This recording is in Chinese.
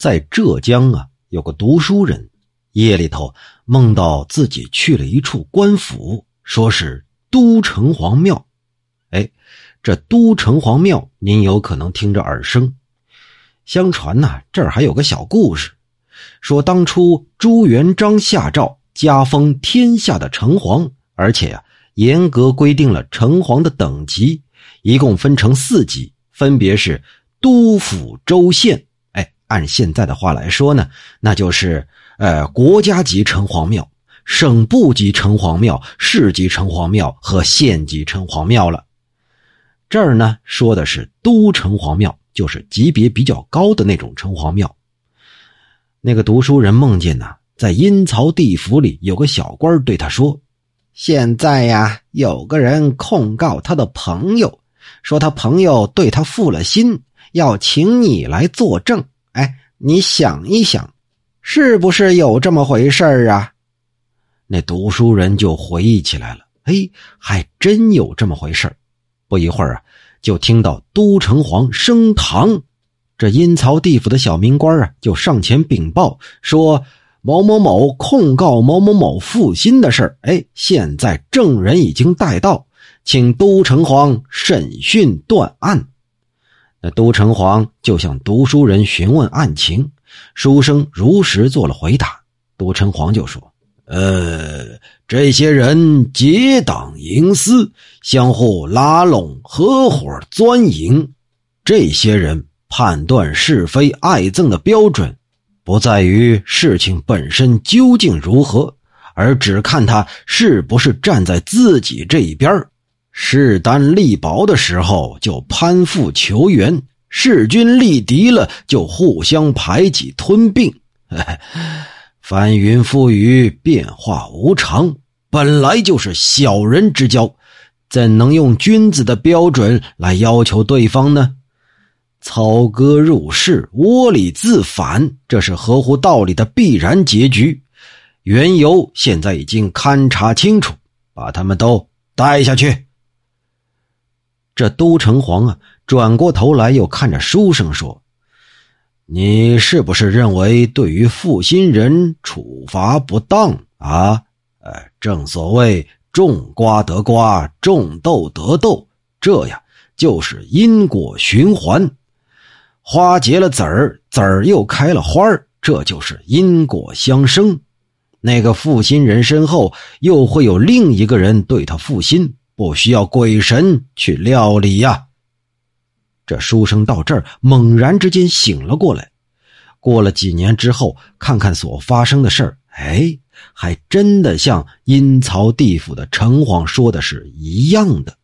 在浙江啊，有个读书人，夜里头梦到自己去了一处官府，说是都城隍庙。哎，这都城隍庙您有可能听着耳生。相传呢，这儿还有个小故事，说当初朱元璋下诏加封天下的城隍，而且呀，严格规定了城隍的等级，一共分成四级，分别是都府、州、县。按现在的话来说呢，那就是呃国家级城隍庙、省部级城隍庙、市级城隍庙和县级城隍庙了。这儿呢，说的是都城隍庙。就是级别比较高的那种城隍庙。那个读书人梦见呢，在阴曹地府里有个小官对他说：“现在呀，有个人控告他的朋友，说他朋友对他负了心，要请你来作证。哎，你想一想，是不是有这么回事啊？”那读书人就回忆起来了：“哎，还真有这么回事不一会儿啊。就听到都城隍升堂，这阴曹地府的小民官啊，就上前禀报说：“某某某控告某某某负心的事儿哎，现在证人已经带到，请都城隍审讯断案。”那都城隍就向读书人询问案情，书生如实做了回答。都城隍就说。呃，这些人结党营私，相互拉拢，合伙钻营。这些人判断是非爱憎的标准，不在于事情本身究竟如何，而只看他是不是站在自己这一边势单力薄的时候就攀附求援，势均力敌了就互相排挤吞并。翻云覆雨，变化无常，本来就是小人之交，怎能用君子的标准来要求对方呢？操戈入室，窝里自反，这是合乎道理的必然结局。缘由现在已经勘察清楚，把他们都带下去。这都城隍啊，转过头来又看着书生说。你是不是认为对于负心人处罚不当啊？呃，正所谓种瓜得瓜，种豆得豆，这呀就是因果循环。花结了籽儿，籽儿又开了花儿这就是因果相生。那个负心人身后又会有另一个人对他负心，不需要鬼神去料理呀。这书生到这儿，猛然之间醒了过来。过了几年之后，看看所发生的事儿，哎，还真的像阴曹地府的城隍说的是一样的。